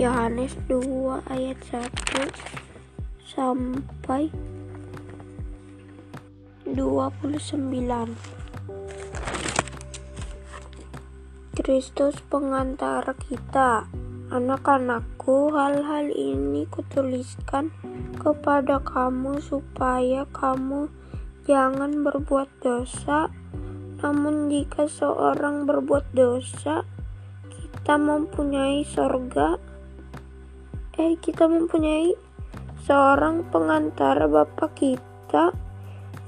Yohanes 2 ayat 1 sampai 29 Kristus pengantara kita Anak-anakku, hal-hal ini kutuliskan kepada kamu supaya kamu jangan berbuat dosa. Namun jika seorang berbuat dosa, kita mempunyai sorga. Eh, kita mempunyai seorang pengantara Bapa kita,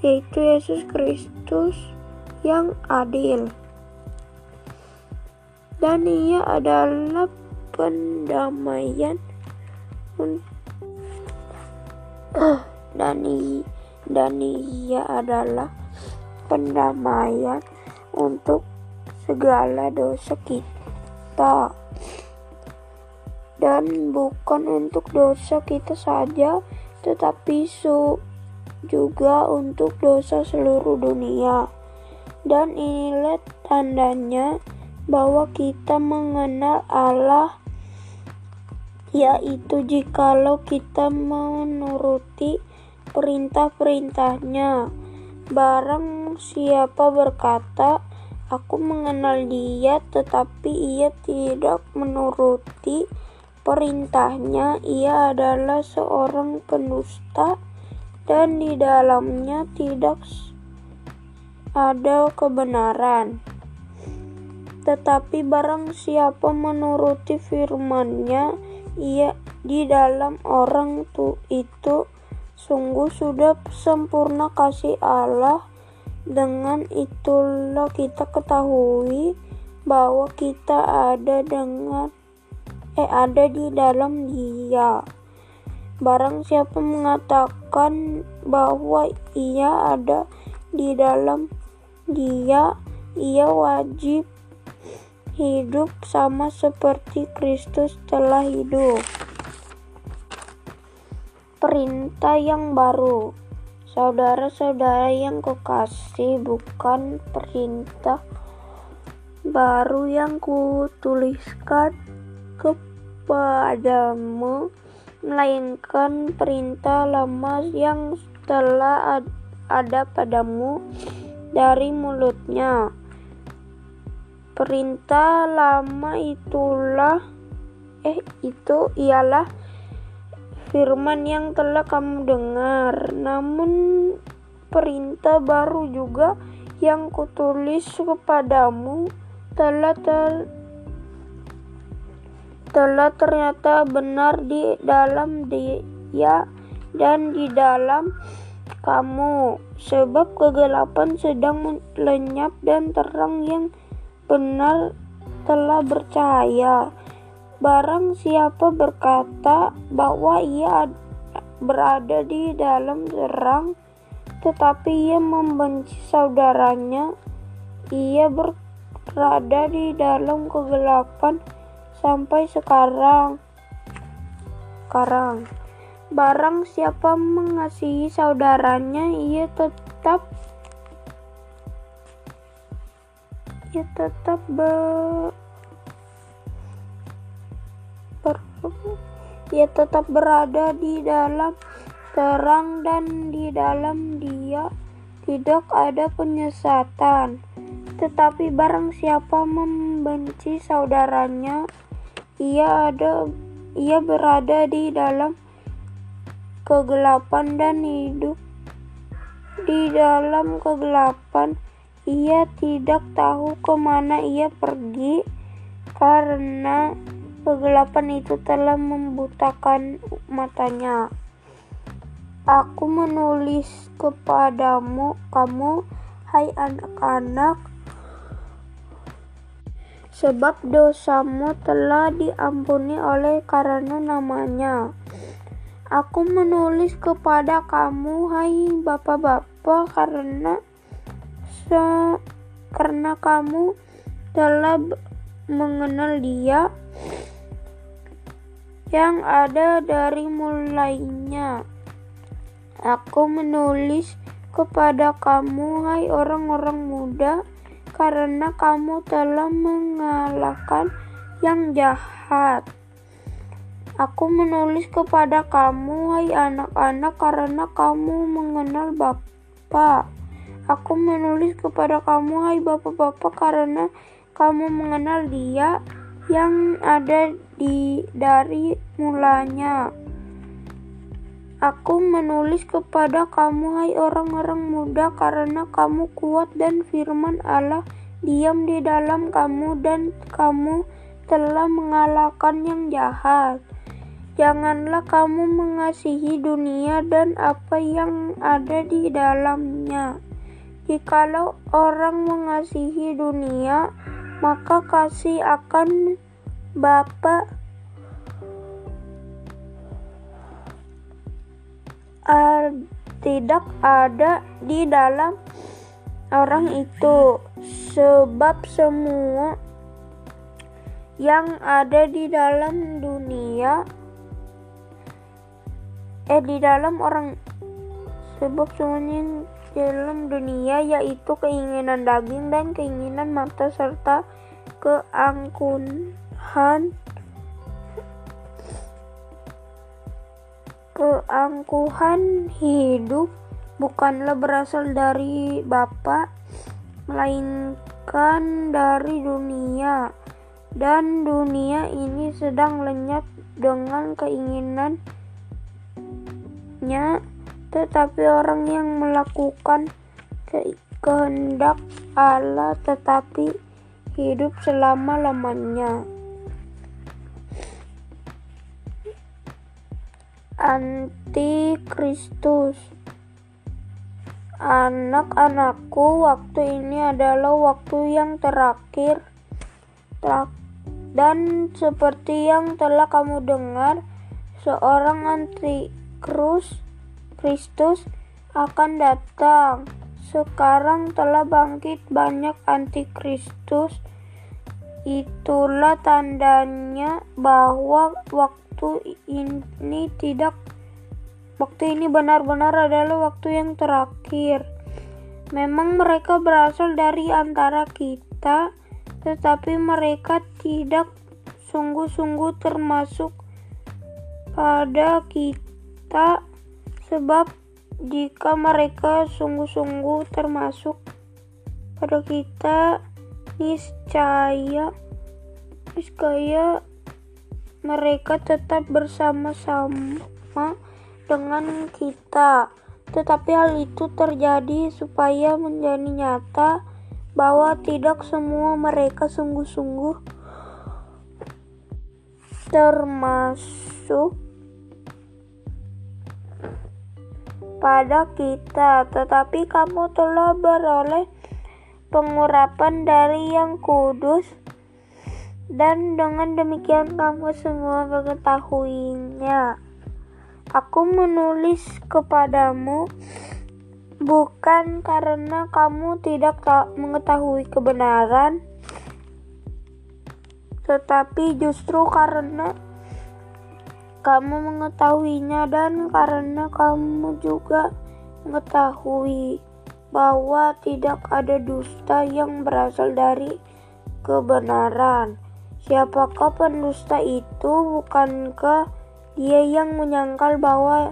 yaitu Yesus Kristus yang adil. Dan ia adalah pendamaian dan, dan ia adalah pendamaian untuk segala dosa kita dan bukan untuk dosa kita saja tetapi juga untuk dosa seluruh dunia dan inilah tandanya bahwa kita mengenal Allah yaitu jikalau kita menuruti perintah-perintahnya. Barang siapa berkata, Aku mengenal dia, tetapi ia tidak menuruti perintahnya, ia adalah seorang pendusta, dan di dalamnya tidak ada kebenaran. Tetapi barang siapa menuruti firman-Nya, ia di dalam orang tu itu sungguh sudah sempurna kasih Allah dengan itulah kita ketahui bahwa kita ada dengan eh ada di dalam dia. Barang siapa mengatakan bahwa ia ada di dalam dia ia wajib hidup sama seperti Kristus telah hidup. Perintah yang baru, saudara-saudara yang kekasih, bukan perintah baru yang kutuliskan kepadamu, melainkan perintah lama yang telah ada padamu dari mulutnya Perintah lama itulah eh itu ialah firman yang telah kamu dengar. Namun perintah baru juga yang kutulis kepadamu telah ter, telah ternyata benar di dalam dia dan di dalam kamu sebab kegelapan sedang lenyap dan terang yang benar telah bercahaya. Barang siapa berkata bahwa ia berada di dalam terang, tetapi ia membenci saudaranya, ia berada di dalam kegelapan sampai sekarang. Sekarang, barang siapa mengasihi saudaranya, ia tetap ya tetap ber, ber ya tetap berada di dalam terang dan di dalam dia tidak ada penyesatan tetapi barang siapa membenci saudaranya ia ada ia berada di dalam kegelapan dan hidup di dalam kegelapan ia tidak tahu ke mana ia pergi karena kegelapan itu telah membutakan matanya. Aku menulis kepadamu, kamu, hai anak-anak, sebab dosamu telah diampuni oleh karena namanya. Aku menulis kepada kamu, hai bapak-bapak, karena karena kamu telah mengenal Dia yang ada dari mulainya. Aku menulis kepada kamu, hai orang-orang muda, karena kamu telah mengalahkan yang jahat. Aku menulis kepada kamu, hai anak-anak, karena kamu mengenal Bapa. Aku menulis kepada kamu, hai bapak-bapak, karena kamu mengenal Dia yang ada di dari mulanya. Aku menulis kepada kamu, hai orang-orang muda, karena kamu kuat dan firman Allah diam di dalam kamu, dan kamu telah mengalahkan yang jahat. Janganlah kamu mengasihi dunia dan apa yang ada di dalamnya. Jikalau orang mengasihi dunia, maka kasih akan Bapa tidak ada di dalam orang itu, sebab semua yang ada di dalam dunia eh di dalam orang sebab semuanya dalam dunia yaitu keinginan daging dan keinginan mata serta keangkuhan keangkuhan hidup bukanlah berasal dari Bapa melainkan dari dunia dan dunia ini sedang lenyap dengan keinginan nya tetapi orang yang melakukan ke kehendak Allah tetapi hidup selama-lamanya. Antikristus Anak-anakku, waktu ini adalah waktu yang terakhir. Dan seperti yang telah kamu dengar, seorang anti Kristus Kristus akan datang. Sekarang telah bangkit banyak antikristus. Itulah tandanya bahwa waktu ini tidak waktu ini benar-benar adalah waktu yang terakhir. Memang mereka berasal dari antara kita, tetapi mereka tidak sungguh-sungguh termasuk pada kita sebab jika mereka sungguh-sungguh termasuk pada kita niscaya niscaya mereka tetap bersama-sama dengan kita. Tetapi hal itu terjadi supaya menjadi nyata bahwa tidak semua mereka sungguh-sungguh termasuk pada kita, tetapi kamu telah beroleh pengurapan dari yang kudus dan dengan demikian kamu semua mengetahuinya. Aku menulis kepadamu bukan karena kamu tidak mengetahui kebenaran, tetapi justru karena kamu mengetahuinya dan karena kamu juga mengetahui bahwa tidak ada dusta yang berasal dari kebenaran. Siapakah pendusta itu? Bukankah dia yang menyangkal bahwa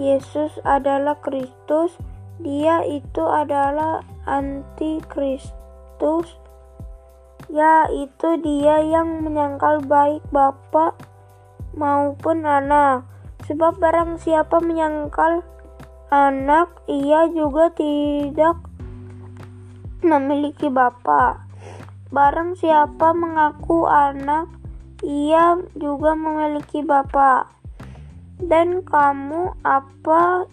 Yesus adalah Kristus? Dia itu adalah antikristus, yaitu dia yang menyangkal baik Bapak maupun anak. Sebab barang siapa menyangkal anak, ia juga tidak memiliki bapa. Barang siapa mengaku anak, ia juga memiliki bapa. Dan kamu apa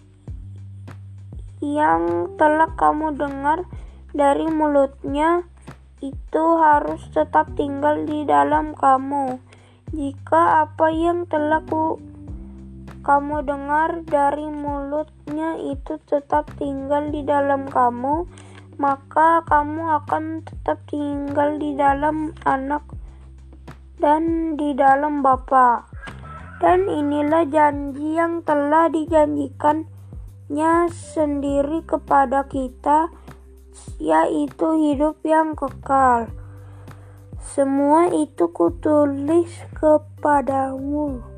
yang telah kamu dengar dari mulutnya itu harus tetap tinggal di dalam kamu jika apa yang telah ku kamu dengar dari mulutnya itu tetap tinggal di dalam kamu, maka kamu akan tetap tinggal di dalam anak dan di dalam Bapa. Dan inilah janji yang telah dijanjikannya sendiri kepada kita, yaitu hidup yang kekal. Semua itu kutulis kepadamu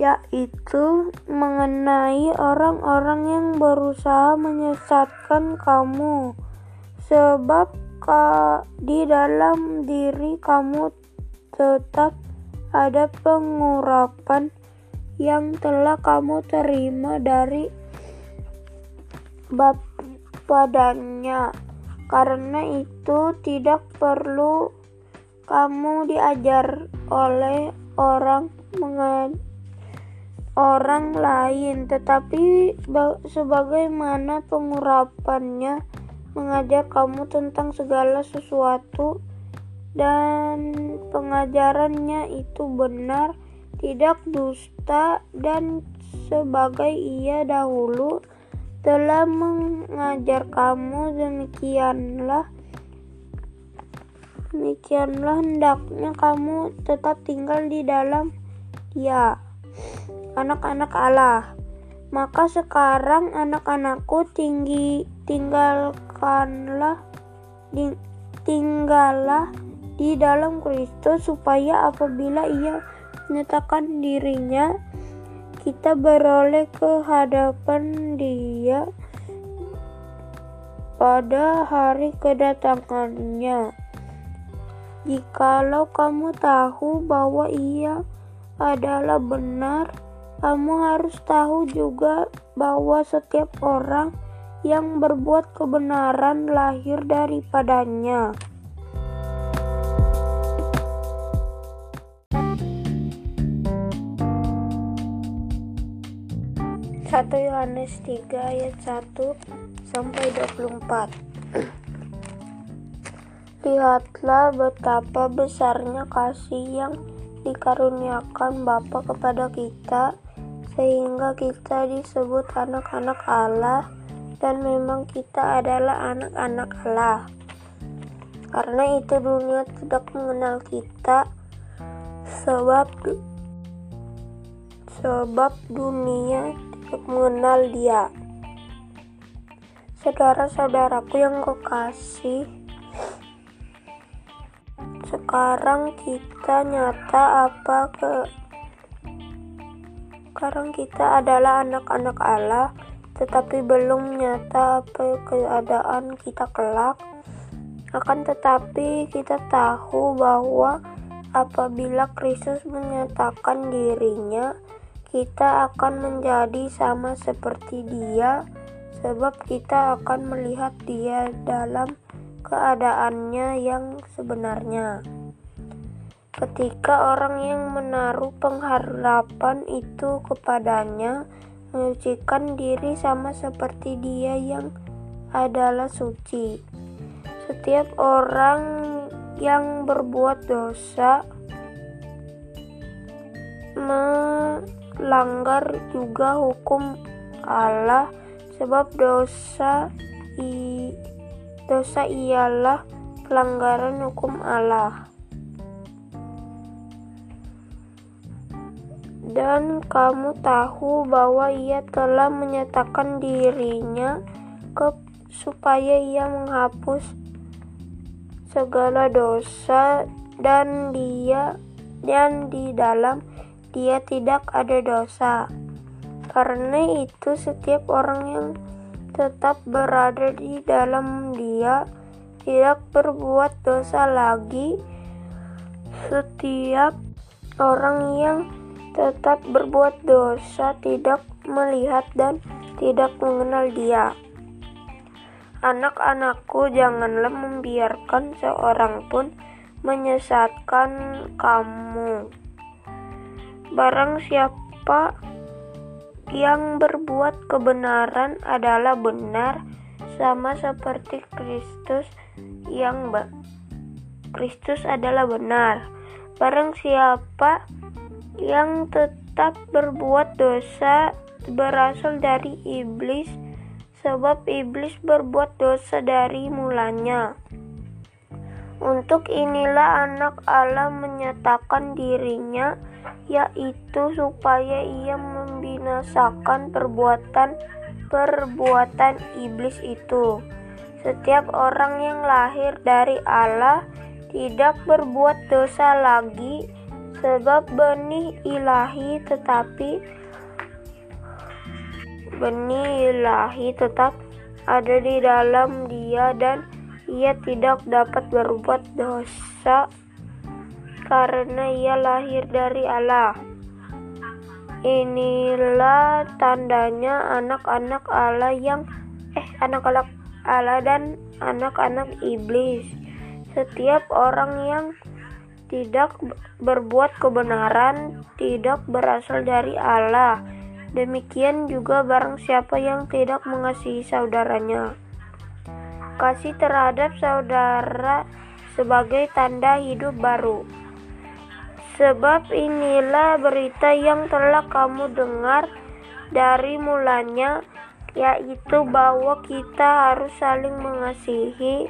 yaitu mengenai orang-orang yang berusaha menyesatkan kamu, sebab di dalam diri kamu tetap ada pengurapan yang telah kamu terima dari Bapadanya. Karena itu tidak perlu kamu diajar oleh orang orang lain, tetapi sebagaimana pengurapannya mengajar kamu tentang segala sesuatu dan pengajarannya itu benar, tidak dusta dan sebagai ia dahulu telah mengajar kamu demikianlah demikianlah hendaknya kamu tetap tinggal di dalam dia anak-anak Allah. Maka sekarang anak-anakku tinggi tinggalkanlah tinggallah di dalam Kristus supaya apabila ia menyatakan dirinya kita beroleh ke hadapan dia pada hari kedatangannya. Jikalau kamu tahu bahwa ia adalah benar kamu harus tahu juga bahwa setiap orang yang berbuat kebenaran lahir daripadanya. Satu Yohanes 3 ayat 1 sampai 24 Lihatlah betapa besarnya kasih yang dikaruniakan Bapa kepada kita sehingga kita disebut anak-anak Allah dan memang kita adalah anak-anak Allah. Karena itu dunia tidak mengenal kita sebab sebab dunia tidak mengenal dia. Saudara-saudaraku yang kekasih, sekarang kita nyata apa ke sekarang kita adalah anak-anak Allah, tetapi belum nyata apa keadaan kita kelak. Akan tetapi kita tahu bahwa apabila Kristus menyatakan dirinya, kita akan menjadi sama seperti Dia, sebab kita akan melihat Dia dalam keadaannya yang sebenarnya. Ketika orang yang menaruh pengharapan itu kepadanya menyucikan diri sama seperti dia yang adalah suci. Setiap orang yang berbuat dosa melanggar juga hukum Allah sebab dosa i, dosa ialah pelanggaran hukum Allah. Dan kamu tahu bahwa ia telah menyatakan dirinya ke supaya ia menghapus segala dosa dan dia dan di dalam dia tidak ada dosa. Karena itu setiap orang yang tetap berada di dalam dia tidak berbuat dosa lagi. Setiap orang yang tetap berbuat dosa, tidak melihat dan tidak mengenal Dia. Anak-anakku, janganlah membiarkan seorang pun menyesatkan kamu. Barang siapa yang berbuat kebenaran adalah benar, sama seperti Kristus yang Kristus adalah benar. Barang siapa yang tetap berbuat dosa berasal dari iblis, sebab iblis berbuat dosa dari mulanya. Untuk inilah anak Allah menyatakan dirinya, yaitu supaya ia membinasakan perbuatan-perbuatan iblis itu. Setiap orang yang lahir dari Allah tidak berbuat dosa lagi, sebab benih ilahi tetapi benih ilahi tetap ada di dalam dia dan ia tidak dapat berbuat dosa karena ia lahir dari Allah. Inilah tandanya anak-anak Allah yang eh anak-anak Allah dan anak-anak iblis. Setiap orang yang tidak berbuat kebenaran tidak berasal dari Allah. Demikian juga barang siapa yang tidak mengasihi saudaranya. Kasih terhadap saudara sebagai tanda hidup baru. Sebab inilah berita yang telah kamu dengar dari mulanya, yaitu bahwa kita harus saling mengasihi,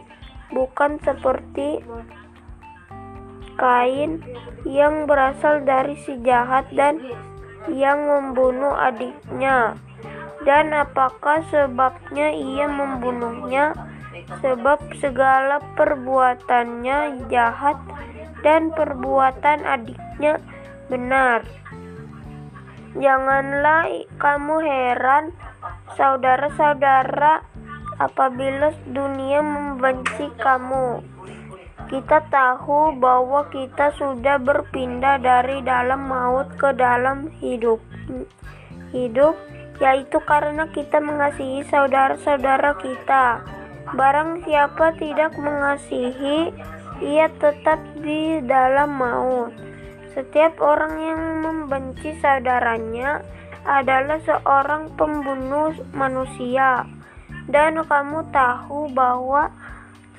bukan seperti Kain yang berasal dari si jahat dan yang membunuh adiknya. Dan apakah sebabnya ia membunuhnya? Sebab segala perbuatannya jahat dan perbuatan adiknya benar. Janganlah kamu heran, saudara-saudara, apabila dunia membenci kamu kita tahu bahwa kita sudah berpindah dari dalam maut ke dalam hidup. Hidup yaitu karena kita mengasihi saudara-saudara kita. Barang siapa tidak mengasihi, ia tetap di dalam maut. Setiap orang yang membenci saudaranya adalah seorang pembunuh manusia. Dan kamu tahu bahwa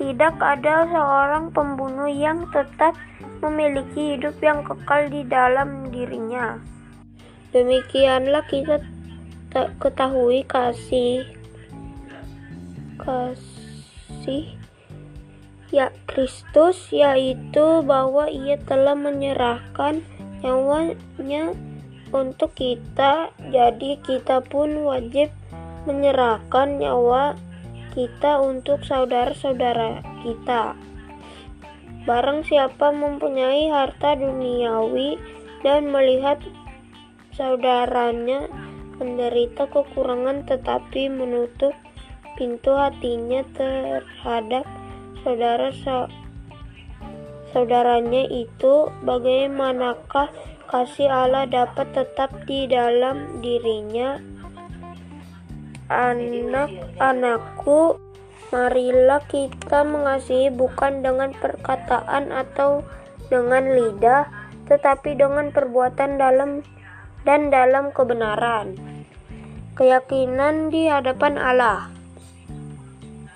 tidak ada seorang pembunuh yang tetap memiliki hidup yang kekal di dalam dirinya. Demikianlah kita ketahui kasih kasih ya Kristus yaitu bahwa ia telah menyerahkan nyawanya untuk kita jadi kita pun wajib menyerahkan nyawa kita untuk saudara-saudara kita. Barang siapa mempunyai harta duniawi dan melihat saudaranya menderita kekurangan tetapi menutup pintu hatinya terhadap saudara saudaranya itu bagaimanakah kasih Allah dapat tetap di dalam dirinya Anak-anakku, marilah kita mengasihi bukan dengan perkataan atau dengan lidah, tetapi dengan perbuatan dalam dan dalam kebenaran. Keyakinan di hadapan Allah.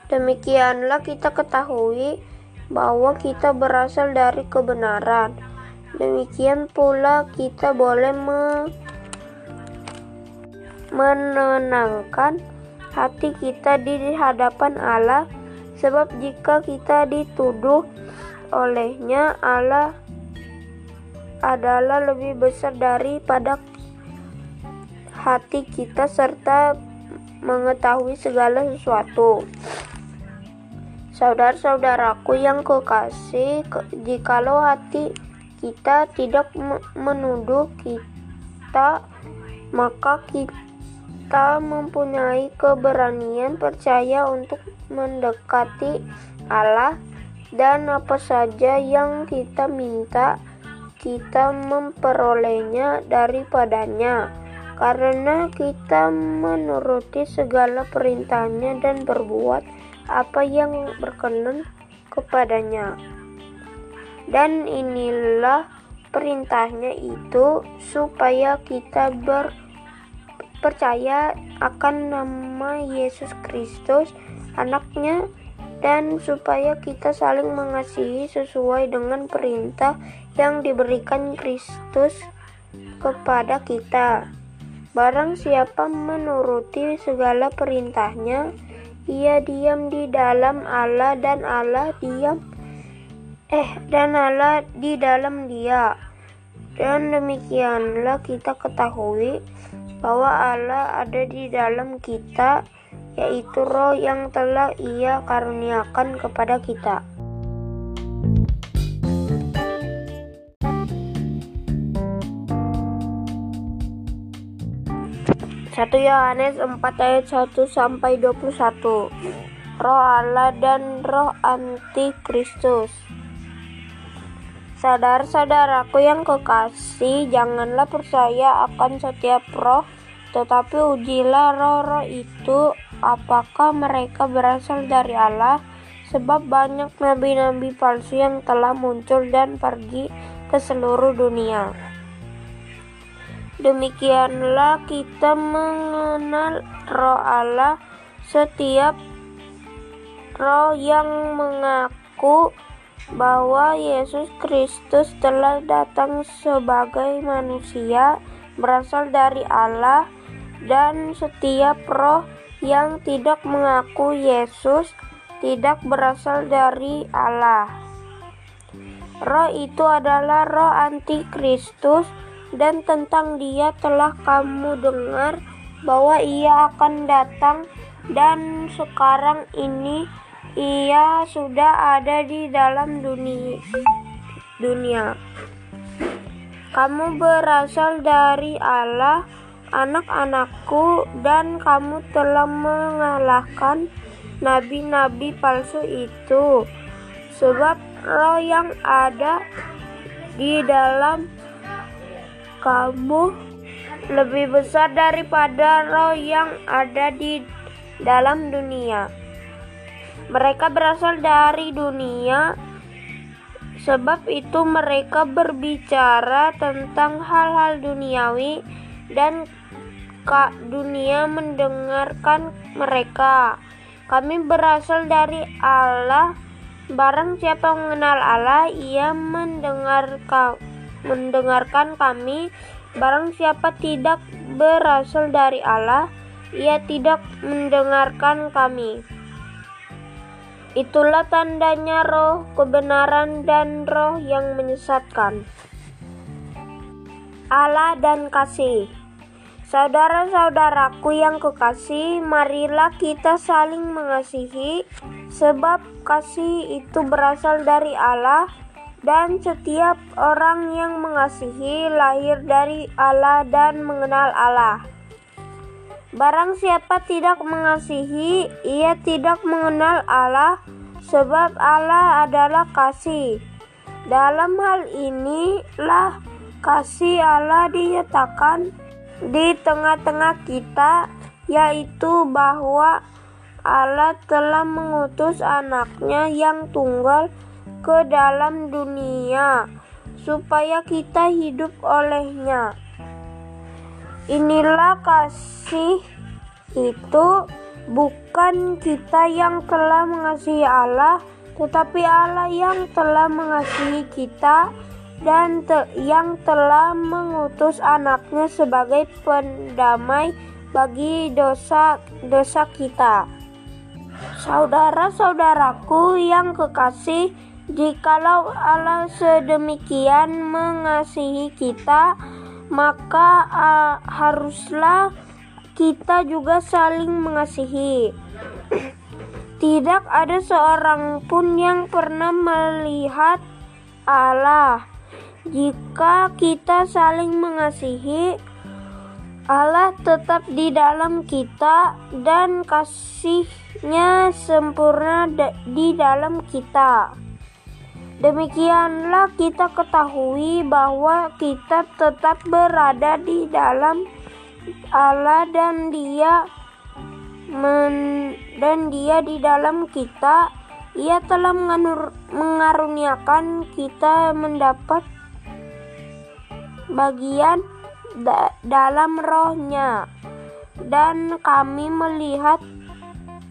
Demikianlah kita ketahui bahwa kita berasal dari kebenaran. Demikian pula kita boleh me menenangkan hati kita di hadapan Allah sebab jika kita dituduh olehnya Allah adalah lebih besar daripada hati kita serta mengetahui segala sesuatu. Saudara-saudaraku yang kekasih, jikalau hati kita tidak menuduh kita, maka kita kita mempunyai keberanian percaya untuk mendekati Allah dan apa saja yang kita minta kita memperolehnya daripadanya. Karena kita menuruti segala perintahnya dan berbuat apa yang berkenan kepadanya. Dan inilah perintahnya itu supaya kita ber percaya akan nama Yesus Kristus, anaknya, dan supaya kita saling mengasihi sesuai dengan perintah yang diberikan Kristus kepada kita. Barang siapa menuruti segala perintahnya, ia diam di dalam Allah dan Allah diam eh dan Allah di dalam dia. Dan demikianlah kita ketahui bahwa Allah ada di dalam kita, yaitu roh yang telah ia karuniakan kepada kita. Satu Yohanes 4 ayat 1 sampai 21. Roh Allah dan roh antikristus. Saudara-saudaraku yang kekasih, janganlah percaya akan setiap roh, tetapi ujilah roh-roh itu apakah mereka berasal dari Allah, sebab banyak nabi-nabi palsu yang telah muncul dan pergi ke seluruh dunia. Demikianlah kita mengenal roh Allah setiap roh yang mengaku bahwa Yesus Kristus telah datang sebagai manusia berasal dari Allah dan setiap roh yang tidak mengaku Yesus tidak berasal dari Allah. Roh itu adalah roh antikristus dan tentang dia telah kamu dengar bahwa ia akan datang dan sekarang ini ia sudah ada di dalam dunia. dunia. Kamu berasal dari Allah, anak-anakku, dan kamu telah mengalahkan nabi-nabi palsu itu. Sebab roh yang ada di dalam kamu lebih besar daripada roh yang ada di dalam dunia. Mereka berasal dari dunia, sebab itu mereka berbicara tentang hal-hal duniawi, dan kak dunia mendengarkan mereka. Kami berasal dari Allah. Barang siapa mengenal Allah, ia mendengarkan mendengarkan kami. Barang siapa tidak berasal dari Allah, ia tidak mendengarkan kami. Itulah tandanya roh kebenaran dan roh yang menyesatkan. Allah dan kasih. Saudara-saudaraku yang kekasih, marilah kita saling mengasihi, sebab kasih itu berasal dari Allah, dan setiap orang yang mengasihi lahir dari Allah dan mengenal Allah. Barang siapa tidak mengasihi, ia tidak mengenal Allah, sebab Allah adalah kasih. Dalam hal inilah kasih Allah dinyatakan di tengah-tengah kita, yaitu bahwa Allah telah mengutus anaknya yang tunggal ke dalam dunia, supaya kita hidup olehnya. Inilah kasih itu bukan kita yang telah mengasihi Allah, tetapi Allah yang telah mengasihi kita dan te yang telah mengutus anaknya sebagai pendamai bagi dosa-dosa kita. Saudara-saudaraku yang kekasih, jikalau Allah sedemikian mengasihi kita, maka uh, haruslah kita juga saling mengasihi. Tidak ada seorang pun yang pernah melihat Allah. Jika kita saling mengasihi, Allah tetap di dalam kita dan kasihnya sempurna di dalam kita. Demikianlah kita ketahui bahwa kita tetap berada di dalam Allah dan Dia men, dan Dia di dalam kita. Ia telah mengaruniakan kita mendapat bagian da, dalam rohnya dan kami melihat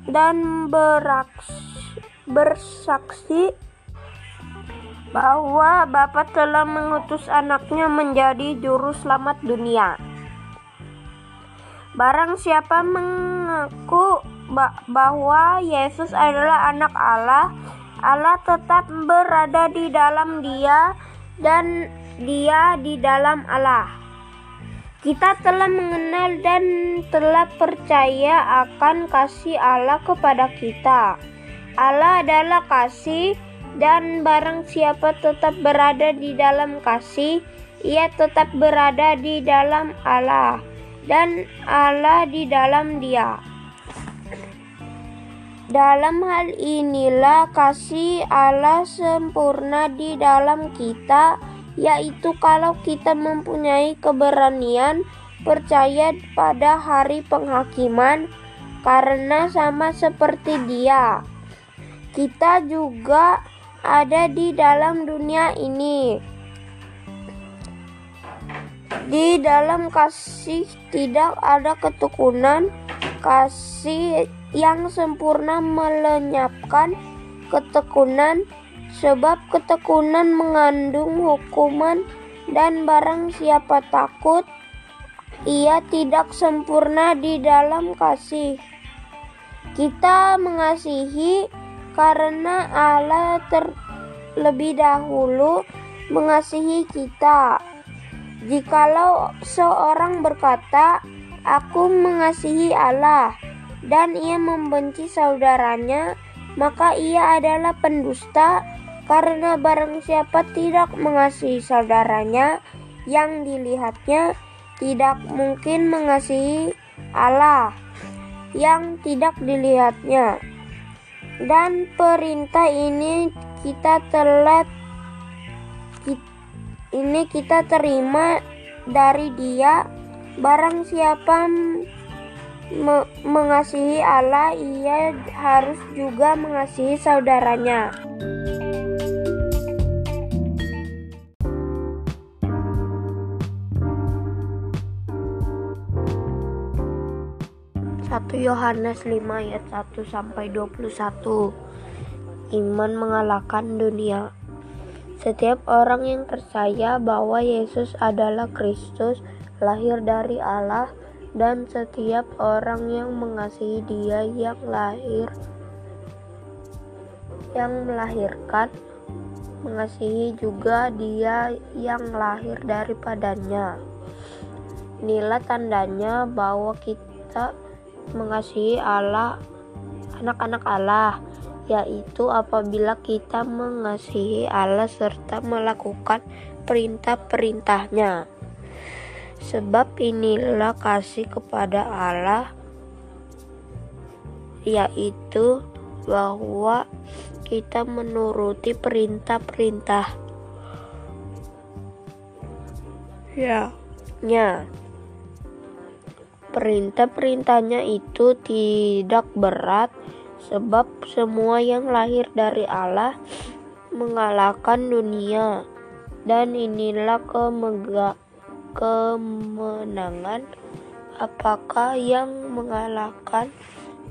dan beraks, bersaksi bahwa Bapa telah mengutus anaknya menjadi juru selamat dunia. Barang siapa mengaku bahwa Yesus adalah anak Allah, Allah tetap berada di dalam dia dan dia di dalam Allah. Kita telah mengenal dan telah percaya akan kasih Allah kepada kita. Allah adalah kasih dan barang siapa tetap berada di dalam kasih, ia tetap berada di dalam Allah, dan Allah di dalam Dia. Dalam hal inilah kasih Allah sempurna di dalam kita, yaitu kalau kita mempunyai keberanian percaya pada hari penghakiman, karena sama seperti Dia, kita juga ada di dalam dunia ini. Di dalam kasih tidak ada ketekunan, kasih yang sempurna melenyapkan ketekunan, sebab ketekunan mengandung hukuman, dan barang siapa takut, ia tidak sempurna di dalam kasih. Kita mengasihi karena Allah terlebih dahulu mengasihi kita. Jikalau seorang berkata, "Aku mengasihi Allah," dan ia membenci saudaranya, maka ia adalah pendusta, karena barang siapa tidak mengasihi saudaranya yang dilihatnya, tidak mungkin mengasihi Allah yang tidak dilihatnya. Dan perintah ini kita telah ini kita terima dari dia. Barang siapa me mengasihi Allah ia harus juga mengasihi saudaranya 1 Yohanes 5 ayat 1 sampai 21 Iman mengalahkan dunia setiap orang yang percaya bahwa Yesus adalah Kristus, lahir dari Allah, dan setiap orang yang mengasihi Dia yang lahir, yang melahirkan, mengasihi juga Dia yang lahir daripadanya. Inilah tandanya bahwa kita mengasihi Allah, anak-anak Allah yaitu apabila kita mengasihi Allah serta melakukan perintah-perintahnya. Sebab inilah kasih kepada Allah, yaitu bahwa kita menuruti perintah-perintah. Ya, ya. Perintah-perintahnya itu tidak berat sebab semua yang lahir dari Allah mengalahkan dunia. Dan inilah kemega, kemenangan. Apakah yang mengalahkan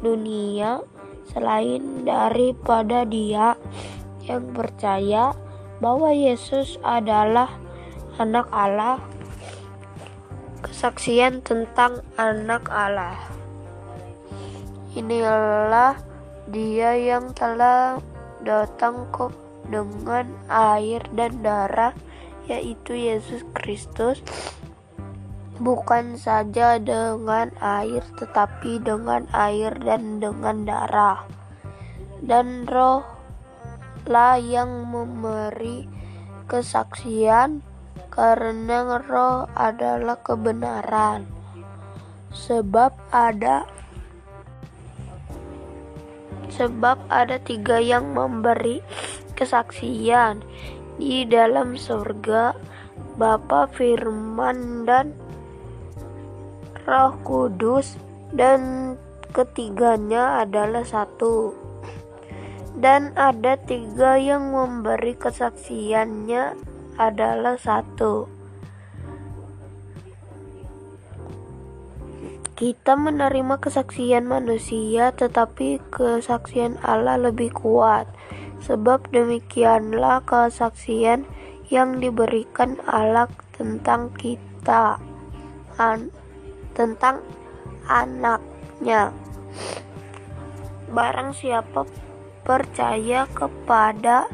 dunia selain daripada dia yang percaya bahwa Yesus adalah anak Allah kesaksian tentang anak Allah inilah dia yang telah datang ke dengan air dan darah, yaitu Yesus Kristus, bukan saja dengan air, tetapi dengan air dan dengan darah. Dan roh lah yang memberi kesaksian, karena roh adalah kebenaran. Sebab ada sebab ada tiga yang memberi kesaksian di dalam surga, Bapa Firman dan Roh Kudus dan ketiganya adalah satu. Dan ada tiga yang memberi kesaksiannya adalah satu. Kita menerima kesaksian manusia, tetapi kesaksian Allah lebih kuat. Sebab demikianlah kesaksian yang diberikan Allah tentang kita, an tentang anaknya. Barang siapa percaya kepada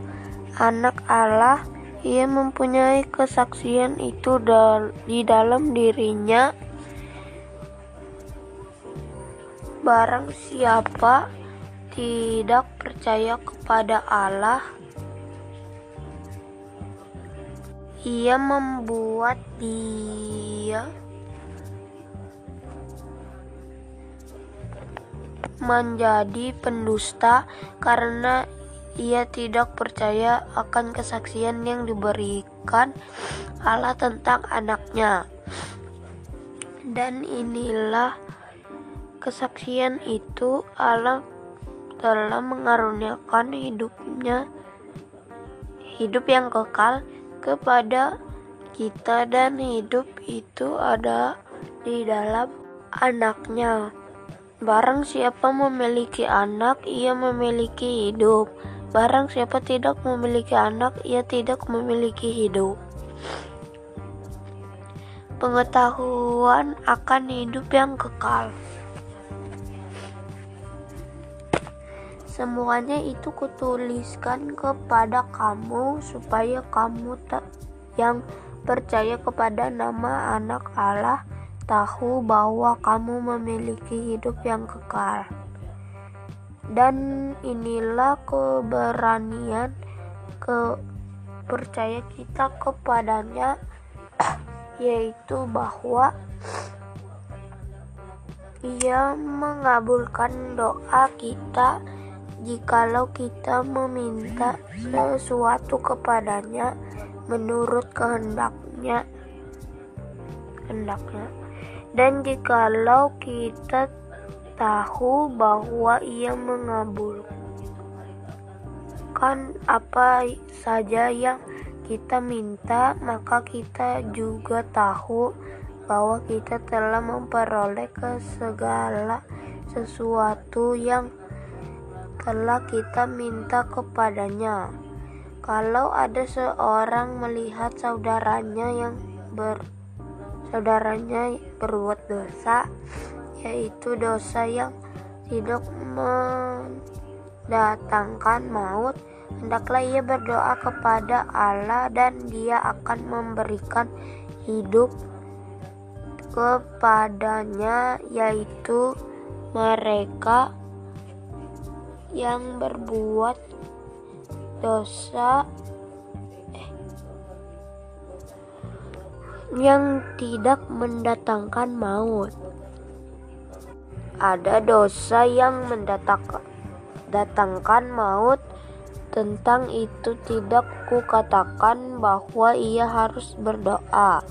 anak Allah, ia mempunyai kesaksian itu di dalam dirinya. Barang siapa tidak percaya kepada Allah, ia membuat dia menjadi pendusta karena ia tidak percaya akan kesaksian yang diberikan Allah tentang anaknya. Dan inilah kesaksian itu Allah telah mengaruniakan hidupnya hidup yang kekal kepada kita dan hidup itu ada di dalam anaknya. Barang siapa memiliki anak, ia memiliki hidup. Barang siapa tidak memiliki anak, ia tidak memiliki hidup. Pengetahuan akan hidup yang kekal. Semuanya itu kutuliskan kepada kamu supaya kamu yang percaya kepada nama anak Allah tahu bahwa kamu memiliki hidup yang kekal. Dan inilah keberanian ke percaya kita kepadanya yaitu bahwa ia mengabulkan doa kita jikalau kita meminta sesuatu kepadanya menurut kehendaknya. Hendaknya dan jikalau kita tahu bahwa ia mengabulkan apa saja yang kita minta maka kita juga tahu bahwa kita telah memperoleh ke segala sesuatu yang telah kita minta kepadanya. Kalau ada seorang melihat saudaranya yang ber saudaranya berbuat dosa, yaitu dosa yang tidak mendatangkan maut, hendaklah ia berdoa kepada Allah dan dia akan memberikan hidup kepadanya yaitu mereka yang berbuat dosa yang tidak mendatangkan maut. Ada dosa yang mendatangkan maut. Tentang itu tidak kukatakan bahwa ia harus berdoa.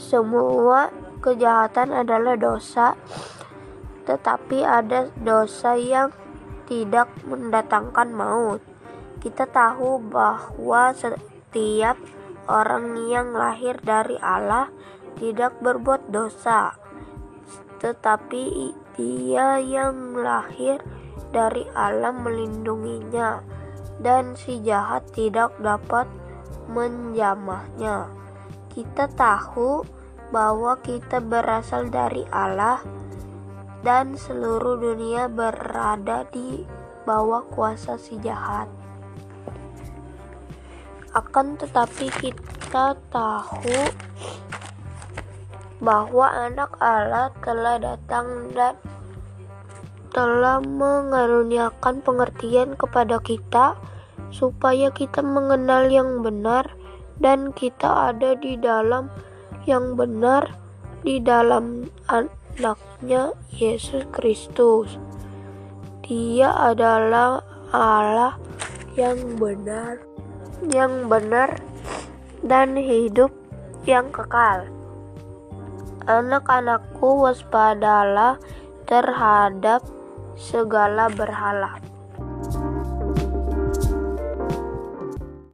Semua kejahatan adalah dosa tetapi ada dosa yang tidak mendatangkan maut. Kita tahu bahwa setiap orang yang lahir dari Allah tidak berbuat dosa, tetapi dia yang lahir dari Allah melindunginya, dan si jahat tidak dapat menjamahnya. Kita tahu bahwa kita berasal dari Allah dan seluruh dunia berada di bawah kuasa si jahat. Akan tetapi kita tahu bahwa anak Allah telah datang dan telah mengaruniakan pengertian kepada kita supaya kita mengenal yang benar dan kita ada di dalam yang benar di dalam anaknya Yesus Kristus. Dia adalah Allah yang benar, yang benar dan hidup yang kekal. Anak-anakku waspadalah terhadap segala berhala.